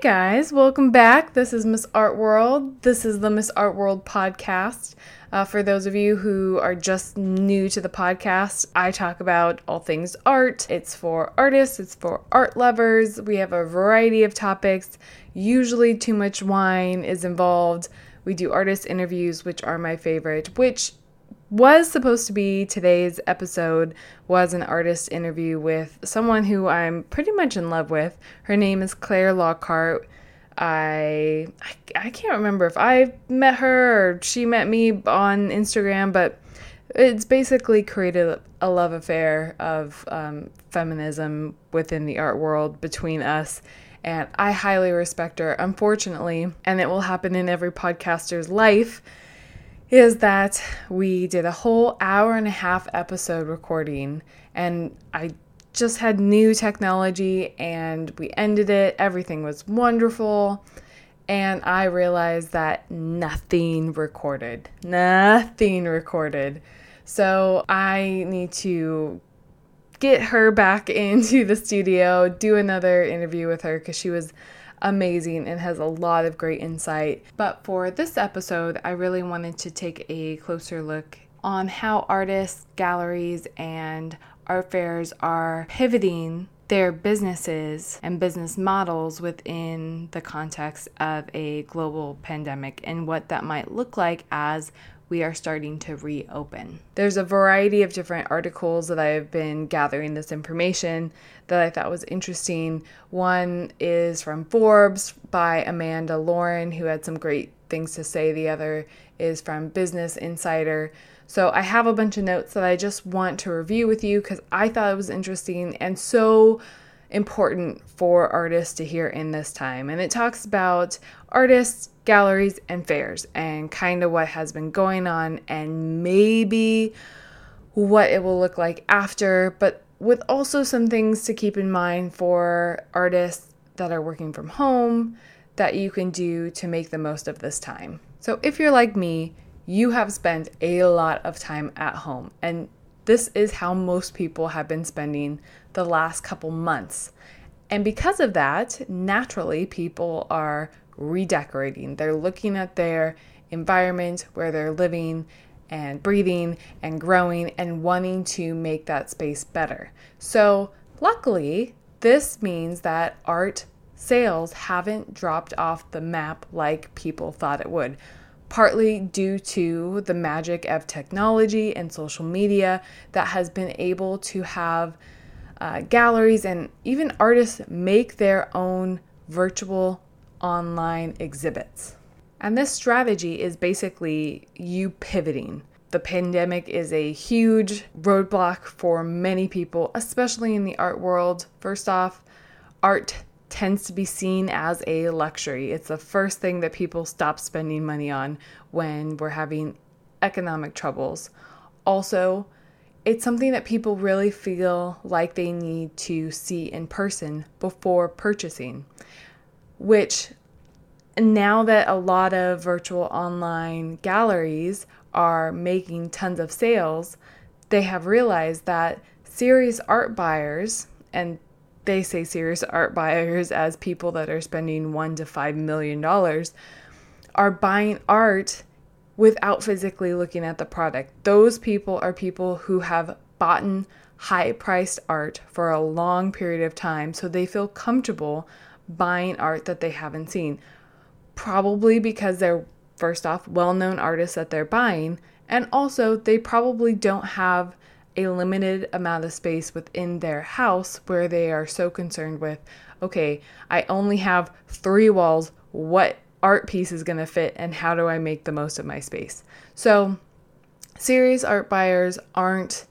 guys, welcome back. This is Miss Art World. This is the Miss Art World podcast. Uh, for those of you who are just new to the podcast, I talk about all things art. It's for artists, it's for art lovers. We have a variety of topics. Usually, too much wine is involved. We do artist interviews, which are my favorite, which was supposed to be today's episode was an artist interview with someone who I'm pretty much in love with. Her name is Claire Lockhart. I, I I can't remember if I met her or she met me on Instagram, but it's basically created a love affair of um, feminism within the art world between us. And I highly respect her. Unfortunately, and it will happen in every podcaster's life is that we did a whole hour and a half episode recording and I just had new technology and we ended it. Everything was wonderful. And I realized that nothing recorded. Nothing recorded. So I need to get her back into the studio, do another interview with her because she was amazing and has a lot of great insight. But for this episode, I really wanted to take a closer look on how artists, galleries, and art fairs are pivoting their businesses and business models within the context of a global pandemic and what that might look like as we are starting to reopen. There's a variety of different articles that I've been gathering this information that I thought was interesting. One is from Forbes by Amanda Lauren, who had some great things to say. The other is from Business Insider. So I have a bunch of notes that I just want to review with you because I thought it was interesting and so important for artists to hear in this time. And it talks about artists, galleries, and fairs and kind of what has been going on and maybe what it will look like after, but with also some things to keep in mind for artists that are working from home that you can do to make the most of this time. So if you're like me, you have spent a lot of time at home and this is how most people have been spending the last couple months. And because of that, naturally, people are redecorating. They're looking at their environment where they're living and breathing and growing and wanting to make that space better. So, luckily, this means that art sales haven't dropped off the map like people thought it would partly due to the magic of technology and social media that has been able to have uh, galleries and even artists make their own virtual online exhibits. And this strategy is basically you pivoting. The pandemic is a huge roadblock for many people, especially in the art world. First off, art tends to be seen as a luxury. It's the first thing that people stop spending money on when we're having economic troubles. Also, it's something that people really feel like they need to see in person before purchasing, which now that a lot of virtual online galleries are making tons of sales, they have realized that serious art buyers, and they say serious art buyers as people that are spending one to five million dollars are buying art without physically looking at the product. Those people are people who have bought high priced art for a long period of time, so they feel comfortable buying art that they haven't seen. Probably because they're, first off, well known artists that they're buying, and also they probably don't have a limited amount of space within their house where they are so concerned with, okay, I only have three walls. What art piece is going to fit and how do I make the most of my space? So, serious art buyers aren't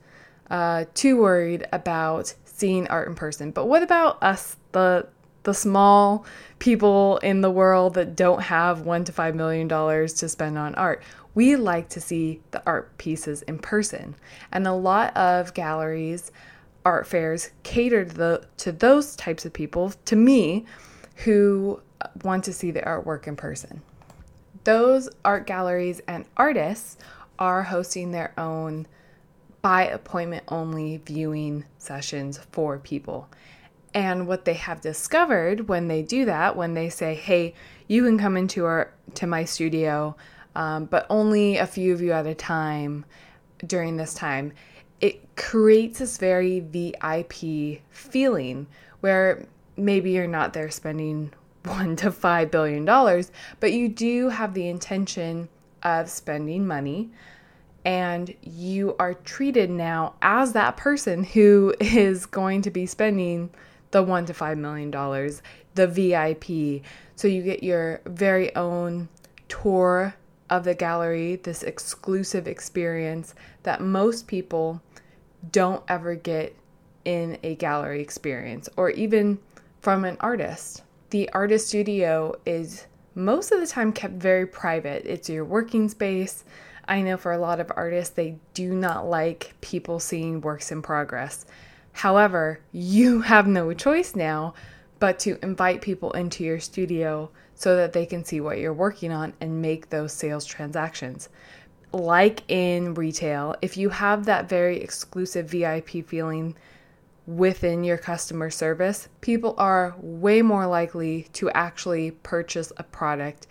uh, too worried about seeing art in person. But what about us, the the small people in the world that don't have one to five million dollars to spend on art? we like to see the art pieces in person. And a lot of galleries, art fairs cater to, the, to those types of people, to me, who want to see the artwork in person. Those art galleries and artists are hosting their own by appointment only viewing sessions for people. And what they have discovered when they do that, when they say, "Hey, you can come into our to my studio, um, but only a few of you at a time during this time," it creates this very VIP feeling where maybe you're not there spending one to five billion dollars, but you do have the intention of spending money. And you are treated now as that person who is going to be spending the one to five million dollars, the VIP. So you get your very own tour of the gallery, this exclusive experience that most people don't ever get in a gallery experience or even from an artist. The artist studio is most of the time kept very private. It's your working space. I know for a lot of artists, they do not like people seeing works in progress. However, you have no choice now but to invite people into your studio so that they can see what you're working on and make those sales transactions. Like in retail, if you have that very exclusive VIP feeling within your customer service, people are way more likely to actually purchase a product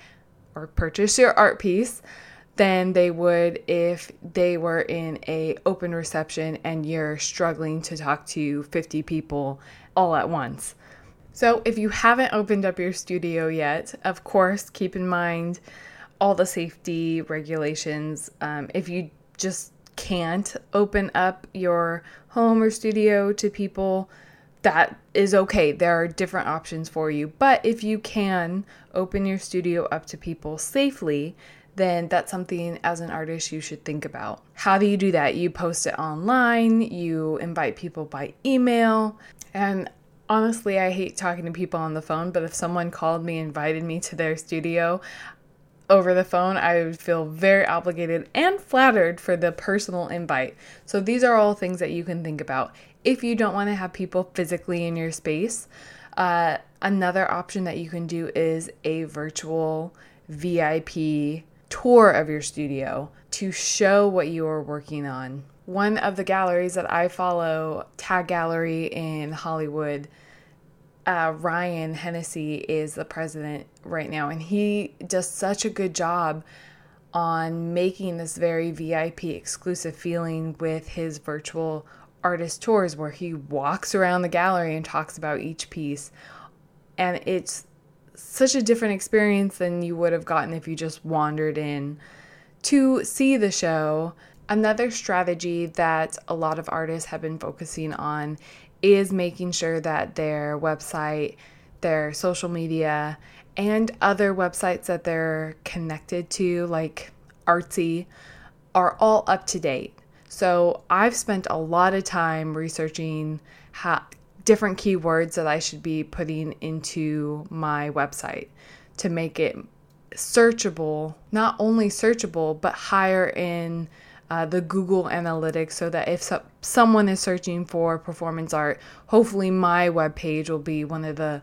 or purchase your art piece than they would if they were in a open reception and you're struggling to talk to 50 people all at once. So, if you haven't opened up your studio yet, of course, keep in mind all the safety regulations. Um, if you just can't open up your home or studio to people, that is okay. There are different options for you. But if you can open your studio up to people safely, then that's something as an artist you should think about. How do you do that? You post it online, you invite people by email, and honestly, I hate talking to people on the phone, but if someone called me, invited me to their studio, over the phone, I would feel very obligated and flattered for the personal invite. So, these are all things that you can think about. If you don't want to have people physically in your space, uh, another option that you can do is a virtual VIP tour of your studio to show what you are working on. One of the galleries that I follow, Tag Gallery in Hollywood, uh, Ryan Hennessy is the president right now, and he does such a good job on making this very VIP exclusive feeling with his virtual artist tours where he walks around the gallery and talks about each piece. And it's such a different experience than you would have gotten if you just wandered in to see the show. Another strategy that a lot of artists have been focusing on is making sure that their website, their social media, and other websites that they're connected to, like Artsy, are all up to date. So I've spent a lot of time researching how, different keywords that I should be putting into my website to make it searchable, not only searchable, but higher in uh, the Google Analytics so that if so- someone is searching for performance art, hopefully my webpage will be one of the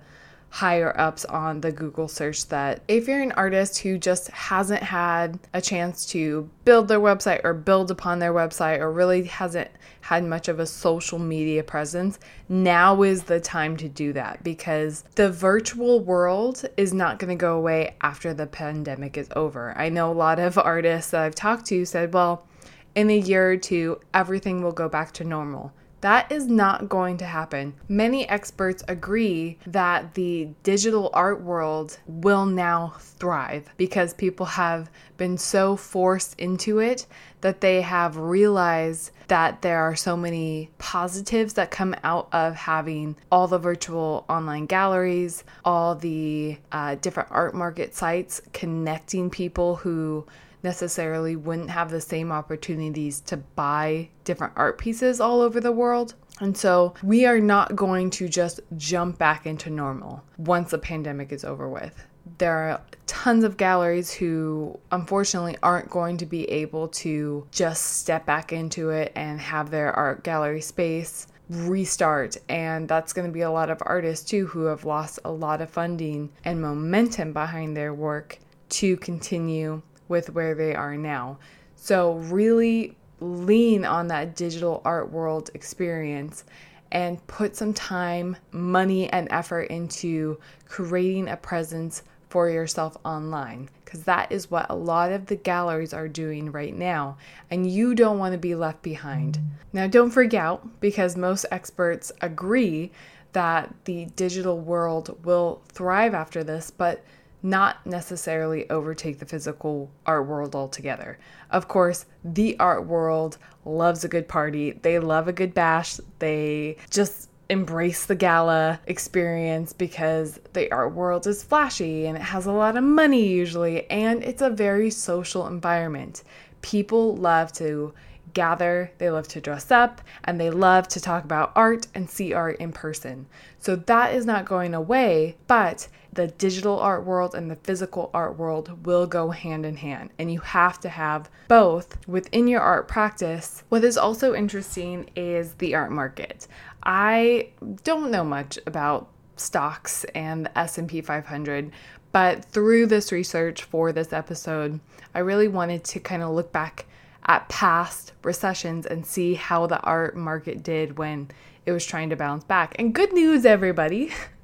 higher ups on the Google search that if you're an artist who just hasn't had a chance to build their website or build upon their website or really hasn't had much of a social media presence, now is the time to do that because the virtual world is not going to go away after the pandemic is over. I know a lot of artists that I've talked to said, well, in a year or two, everything will go back to normal. That is not going to happen. Many experts agree that the digital art world will now thrive because people have been so forced into it that they have realized that there are so many positives that come out of having all the virtual online galleries, all the uh, different art market sites connecting people who necessarily wouldn't have the same opportunities to buy different art pieces all over the world. And so we are not going to just jump back into normal once the pandemic is over with. There are tons of galleries who unfortunately aren't going to be able to just step back into it and have their art gallery space restart and that's going to be a lot of artists too who have lost a lot of funding and momentum behind their work to continue with where they are now. So, really lean on that digital art world experience and put some time, money, and effort into creating a presence for yourself online because that is what a lot of the galleries are doing right now, and you don't want to be left behind. Now, don't freak out because most experts agree that the digital world will thrive after this, but not necessarily overtake the physical art world altogether. Of course, the art world loves a good party. They love a good bash. They just embrace the gala experience because the art world is flashy and it has a lot of money usually and it's a very social environment. People love to gather, they love to dress up, and they love to talk about art and see art in person. So that is not going away, but the digital art world and the physical art world will go hand in hand, and you have to have both within your art practice. What is also interesting is the art market. I don't know much about stocks and the S&P 500, but through this research for this episode, I really wanted to kind of look back at past recessions and see how the art market did when it was trying to bounce back. And good news everybody,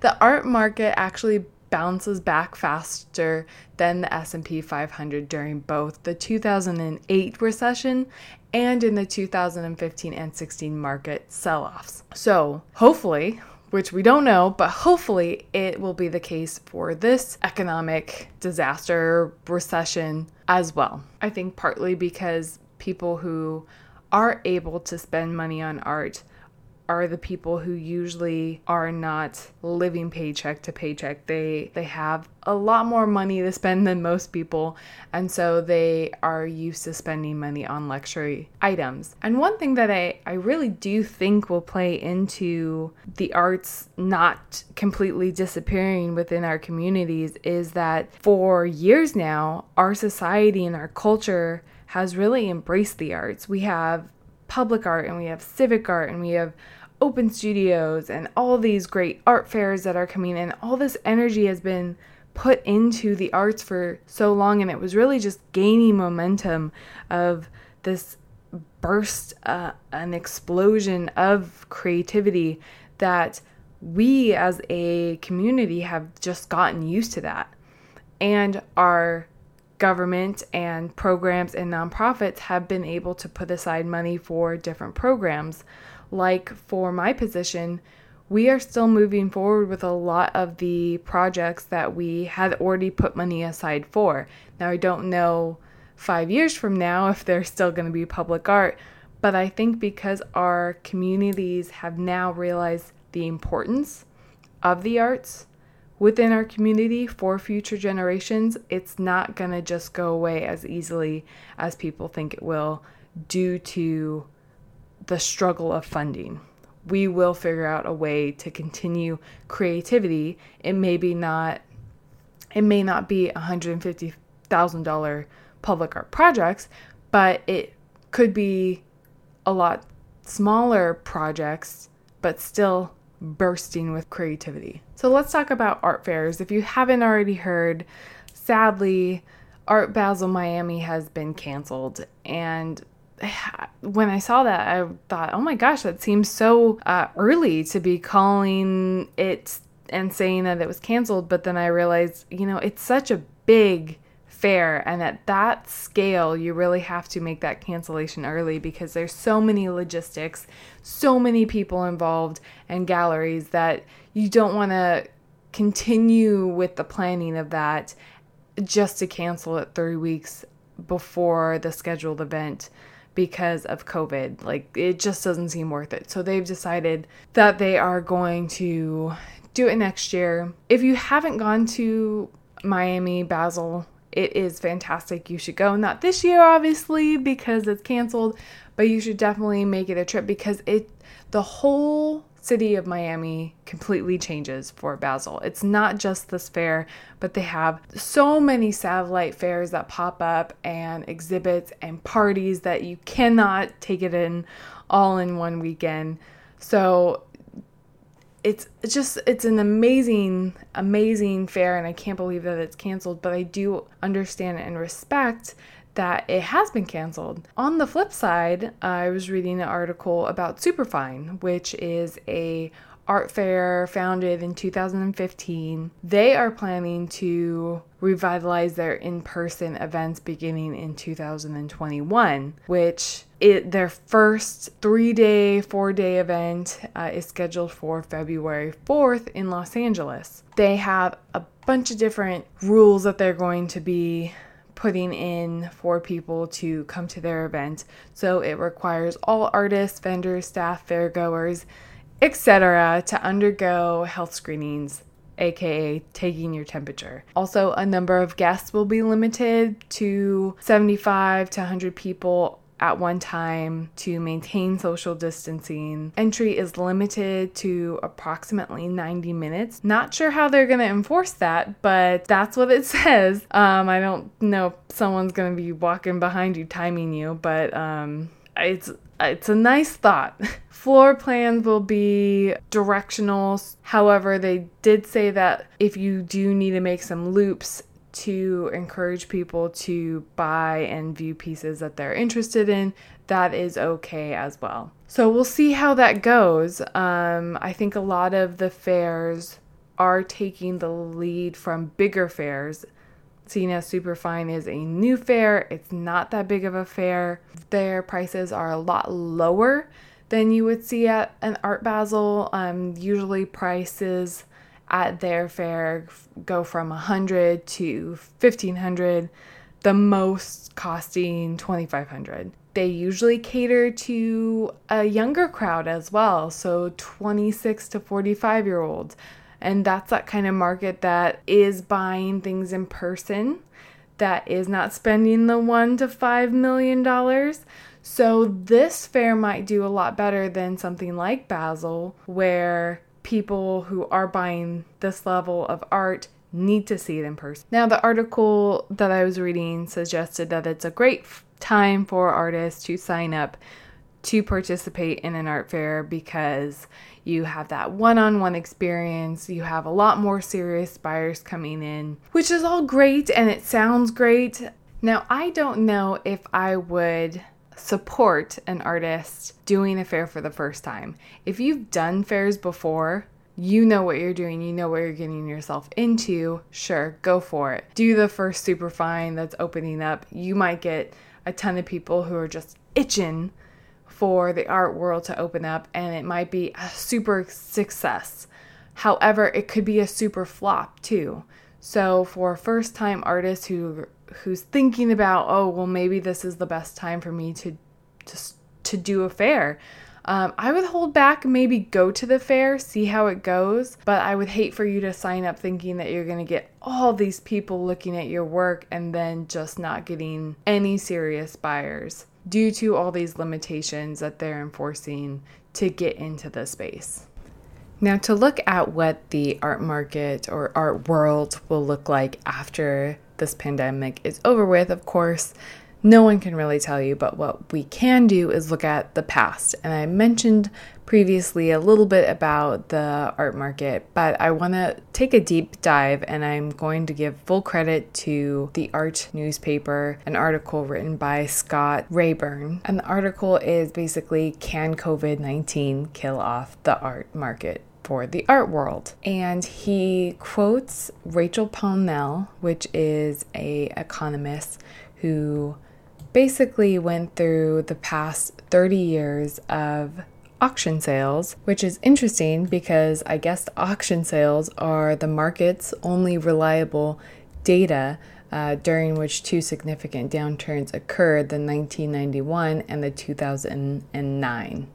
the art market actually bounces back faster than the S&P 500 during both the 2008 recession and in the 2015 and 16 market sell-offs. So, hopefully, which we don't know, but hopefully it will be the case for this economic disaster recession as well. I think partly because people who are able to spend money on art are the people who usually are not living paycheck to paycheck. They they have a lot more money to spend than most people, and so they are used to spending money on luxury items. And one thing that I, I really do think will play into the arts not completely disappearing within our communities is that for years now, our society and our culture has really embraced the arts. We have public art and we have civic art and we have open studios and all these great art fairs that are coming in. All this energy has been put into the arts for so long and it was really just gaining momentum of this burst uh, an explosion of creativity that we as a community have just gotten used to that and our government and programs and nonprofits have been able to put aside money for different programs. Like for my position, we are still moving forward with a lot of the projects that we had already put money aside for. Now, I don't know five years from now if they're still going to be public art, but I think because our communities have now realized the importance of the arts within our community for future generations, it's not going to just go away as easily as people think it will due to the struggle of funding. We will figure out a way to continue creativity. It may be not it may not be $150,000 public art projects, but it could be a lot smaller projects but still bursting with creativity. So let's talk about art fairs. If you haven't already heard, sadly, Art Basel Miami has been canceled. And when I saw that, I thought, oh my gosh, that seems so uh, early to be calling it and saying that it was canceled. But then I realized, you know, it's such a big fair and at that scale you really have to make that cancellation early because there's so many logistics so many people involved and galleries that you don't want to continue with the planning of that just to cancel it 3 weeks before the scheduled event because of COVID. Like it just doesn't seem worth it. So they've decided that they are going to do it next year. If you haven't gone to Miami, Basel, it is fantastic. You should go. Not this year, obviously, because it's canceled, but you should definitely make it a trip because it the whole city of Miami completely changes for Basel. It's not just this fair, but they have so many satellite fairs that pop up and exhibits and parties that you cannot take it in all in one weekend. So it's just it's an amazing amazing fair and i can't believe that it's canceled but i do understand and respect that it has been canceled. On the flip side, I was reading an article about Superfine, which is a art fair founded in 2015. They are planning to revitalize their in-person events beginning in 2021, which it, their first three-day, four-day event uh, is scheduled for February 4th in Los Angeles. They have a bunch of different rules that they're going to be putting in for people to come to their event. So it requires all artists, vendors, staff, fairgoers, etc., to undergo health screenings, aka taking your temperature. Also, a number of guests will be limited to 75 to 100 people at one time to maintain social distancing. Entry is limited to approximately 90 minutes. Not sure how they're going to enforce that, but that's what it says. Um, I don't know if someone's going to be walking behind you timing you, but um, it's it's a nice thought. Floor plans will be directional. However, they did say that if you do need to make some loops to encourage people to buy and view pieces that they're interested in, that is okay as well. So we'll see how that goes. Um, I think a lot of the fairs are taking the lead from bigger fairs. As Superfine is a new fair, it's not that big of a fair. Their prices are a lot lower than you would see at an Art Basel. Um, usually, prices at their fair go from 100 to 1500 the most costing 2500 they usually cater to a younger crowd as well so 26 to 45 year olds and that's that kind of market that is buying things in person that is not spending the 1 to 5 million dollars so this fair might do a lot better than something like Basel where people who are buying this level of art need to see it in person. Now, the article that I was reading suggested that it's a great time for artists to sign up to participate in an art fair because you have that one on one experience. You have a lot more serious buyers coming in, which is all great and it sounds great. Now, I don't know if I would support an artist doing a fair for the first time. If you've done fairs before, you know what you're doing, you know what you're getting yourself into, sure, go for it. Do the first Superfine that's opening up. You might get a ton of people who are just itching for the art world to open up, and it might be a super success. However, it could be a super flop too. So, for first time artists who who's thinking about, oh, well, maybe this is the best time for me to to, to do a fair. Um, I would hold back, maybe go to the fair, see how it goes, but I would hate for you to sign up thinking that you're going to get all these people looking at your work and then just not getting any serious buyers due to all these limitations that they're enforcing to get into the space. Now, to look at what the art market or art world will look like after this pandemic is over with, of course, no one can really tell you, but what we can do is look at the past. And I mentioned previously a little bit about the art market, but I want to take a deep dive and I'm going to give full credit to the art newspaper, an article written by Scott Reyburn. And the article is basically Can COVID 19 kill off the art market? for the art world. And he quotes Rachel Pownall, which is a economist who basically went through the past 30 years of auction sales, which is interesting because I guess auction sales are the market's only reliable data uh, during which two significant downturns occurred the 1991 and the 2009.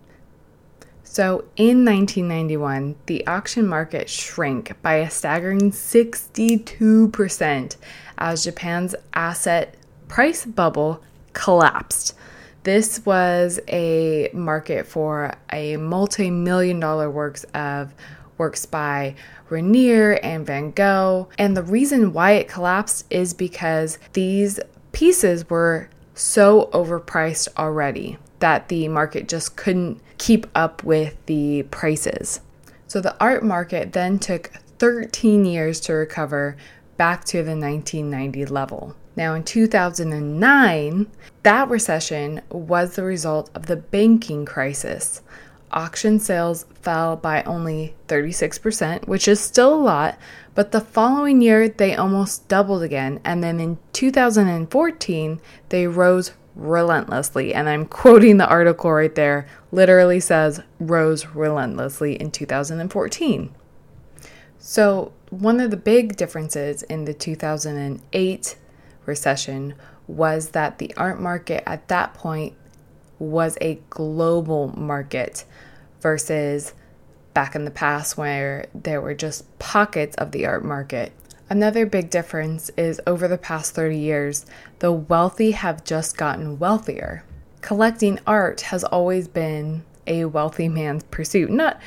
So in 1991, the auction market shrank by a staggering 62% as Japan's asset price bubble collapsed. This was a market for a multi million dollar works of works by Renoir and Van Gogh. And the reason why it collapsed is because these pieces were so overpriced already that the market just couldn't keep up with the prices. So the art market then took 13 years to recover back to the 1990 level. Now, in 2009, that recession was the result of the banking crisis. Auction sales fell by only 36%, which is still a lot, but the following year they almost doubled again. And then in 2014, they rose relentlessly. And I'm quoting the article right there, literally says rose relentlessly in 2014. So, one of the big differences in the 2008 recession was that the art market at that point was a global market versus back in the past where there were just pockets of the art market. Another big difference is over the past 30 years, the wealthy have just gotten wealthier. Collecting art has always been a wealthy man's pursuit. Not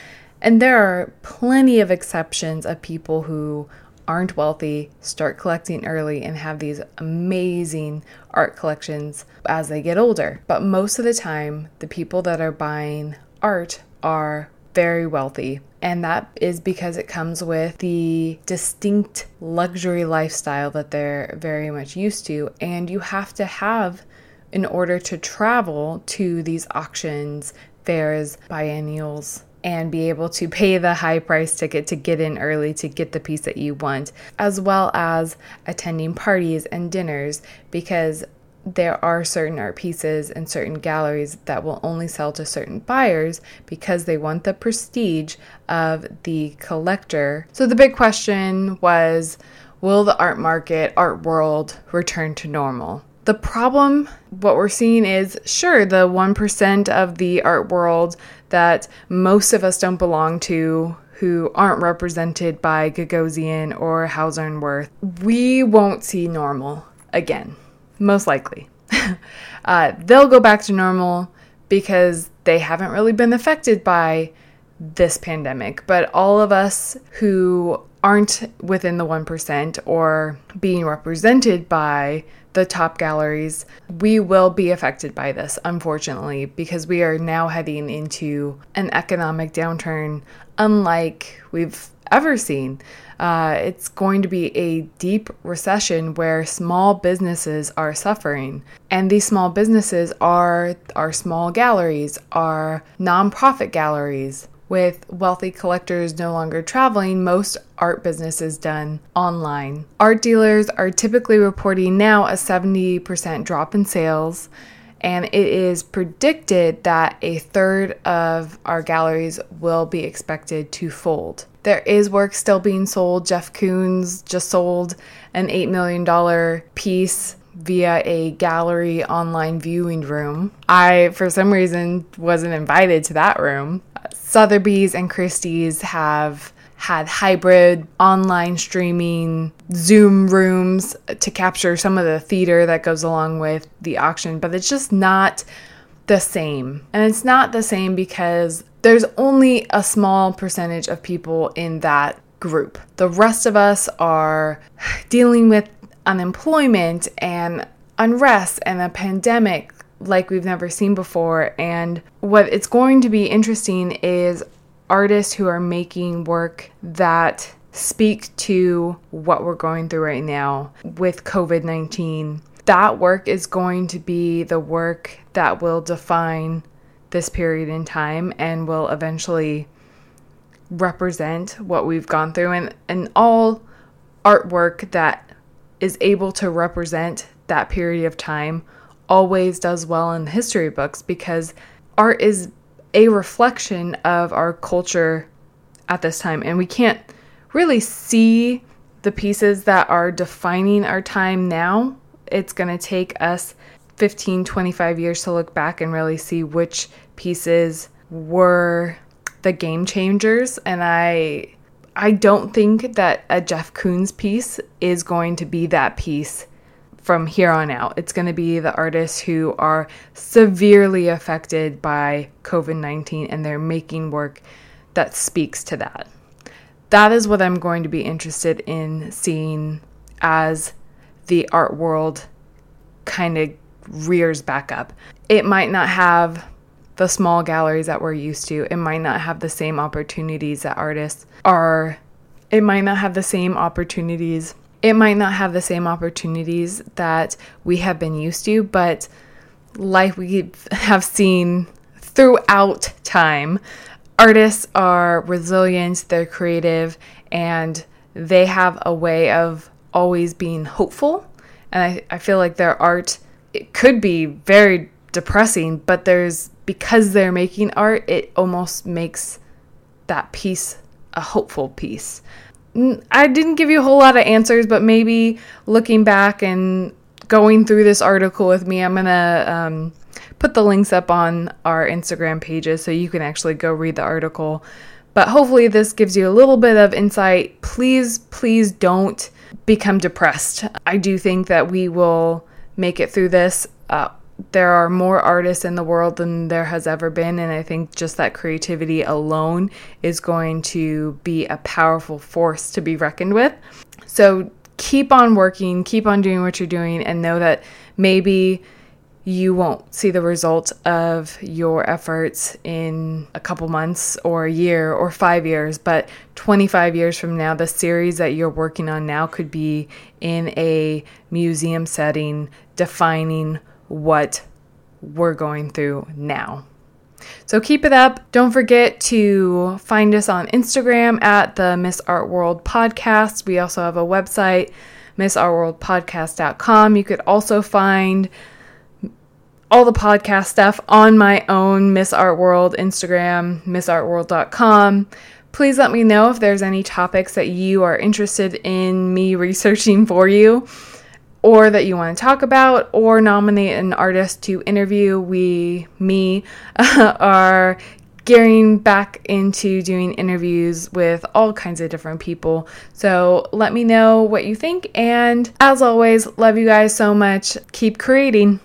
and there are plenty of exceptions of people who aren't wealthy, start collecting early, and have these amazing art collections as they get older. But most of the time, the people that are buying art are very wealthy. And that is because it comes with the distinct luxury lifestyle that they're very much used to. And you have to have, in order to travel to these auctions, fairs, biennials, and be able to pay the high price ticket to get in early to get the piece that you want, as well as attending parties and dinners because there are certain art pieces and certain galleries that will only sell to certain buyers because they want the prestige of the collector. So the big question was will the art market, art world return to normal? The problem, what we're seeing is sure, the 1% of the art world that most of us don't belong to who aren't represented by Gagosian or Hauser and Wirth, we won't see normal again most likely. uh, they'll go back to normal because they haven't really been affected by this pandemic. But all of us who aren't within the 1% or being represented by the top galleries, we will be affected by this, unfortunately, because we are now heading into an economic downturn unlike we've ever seen. Uh, it's going to be a deep recession where small businesses are suffering. And these small businesses are our small galleries, our nonprofit galleries. With wealthy collectors no longer traveling, most art business is done online. Art dealers are typically reporting now a 70% drop in sales and it is predicted that a third of our galleries will be expected to fold. There is work still being sold. Jeff Koons just sold an $8 million piece via a gallery online viewing room. I, for some reason, wasn't invited to that room. Sotheby's and Christie's have had hybrid online streaming Zoom rooms to capture some of the theater that goes along with the auction, but it's just not the same. And it's not the same because there's only a small percentage of people in that group. The rest of us are dealing with unemployment and unrest and a pandemic like we've never seen before. And what it's going to be interesting is artists who are making work that speak to what we're going through right now with COVID 19. That work is going to be the work that will define this period in time and will eventually represent what we've gone through. And, and all artwork that is able to represent that period of time always does well in history books because art is a reflection of our culture at this time. And we can't really see the pieces that are defining our time now. It's going to take us 15, 25 years to look back and really see which pieces were the game changers. And I. I don't think that a Jeff Koons piece is going to be that piece from here on out. It's going to be the artists who are severely affected by COVID 19 and they're making work that speaks to that. That is what I'm going to be interested in seeing as the art world kind of rears back up. It might not have the small galleries that we're used to, it might not have the same opportunities that artists are, it might not have the same opportunities it might not have the same opportunities that we have been used to, but like we have seen throughout time, artists are resilient, they're creative, and they have a way of always being hopeful. And I, I feel like their art it could be very depressing, but there's because they're making art, it almost makes that piece a hopeful piece. I didn't give you a whole lot of answers, but maybe looking back and going through this article with me, I'm gonna um, put the links up on our Instagram pages so you can actually go read the article. But hopefully, this gives you a little bit of insight. Please, please don't become depressed. I do think that we will make it through this. Uh, there are more artists in the world than there has ever been, and I think just that creativity alone is going to be a powerful force to be reckoned with. So keep on working, keep on doing what you're doing, and know that maybe you won't see the result of your efforts in a couple months or a year or five years, but 25 years from now, the series that you're working on now could be in a museum setting defining what we're going through now. So keep it up. Don't forget to find us on Instagram at the Miss Art World Podcast. We also have a website, missartworldpodcast.com. You could also find all the podcast stuff on my own Miss Art World Instagram, missartworld.com. Please let me know if there's any topics that you are interested in me researching for you or that you want to talk about or nominate an artist to interview. We, me, are gearing back into doing interviews with all kinds of different people. So let me know what you think. And as always, love you guys so much. Keep creating.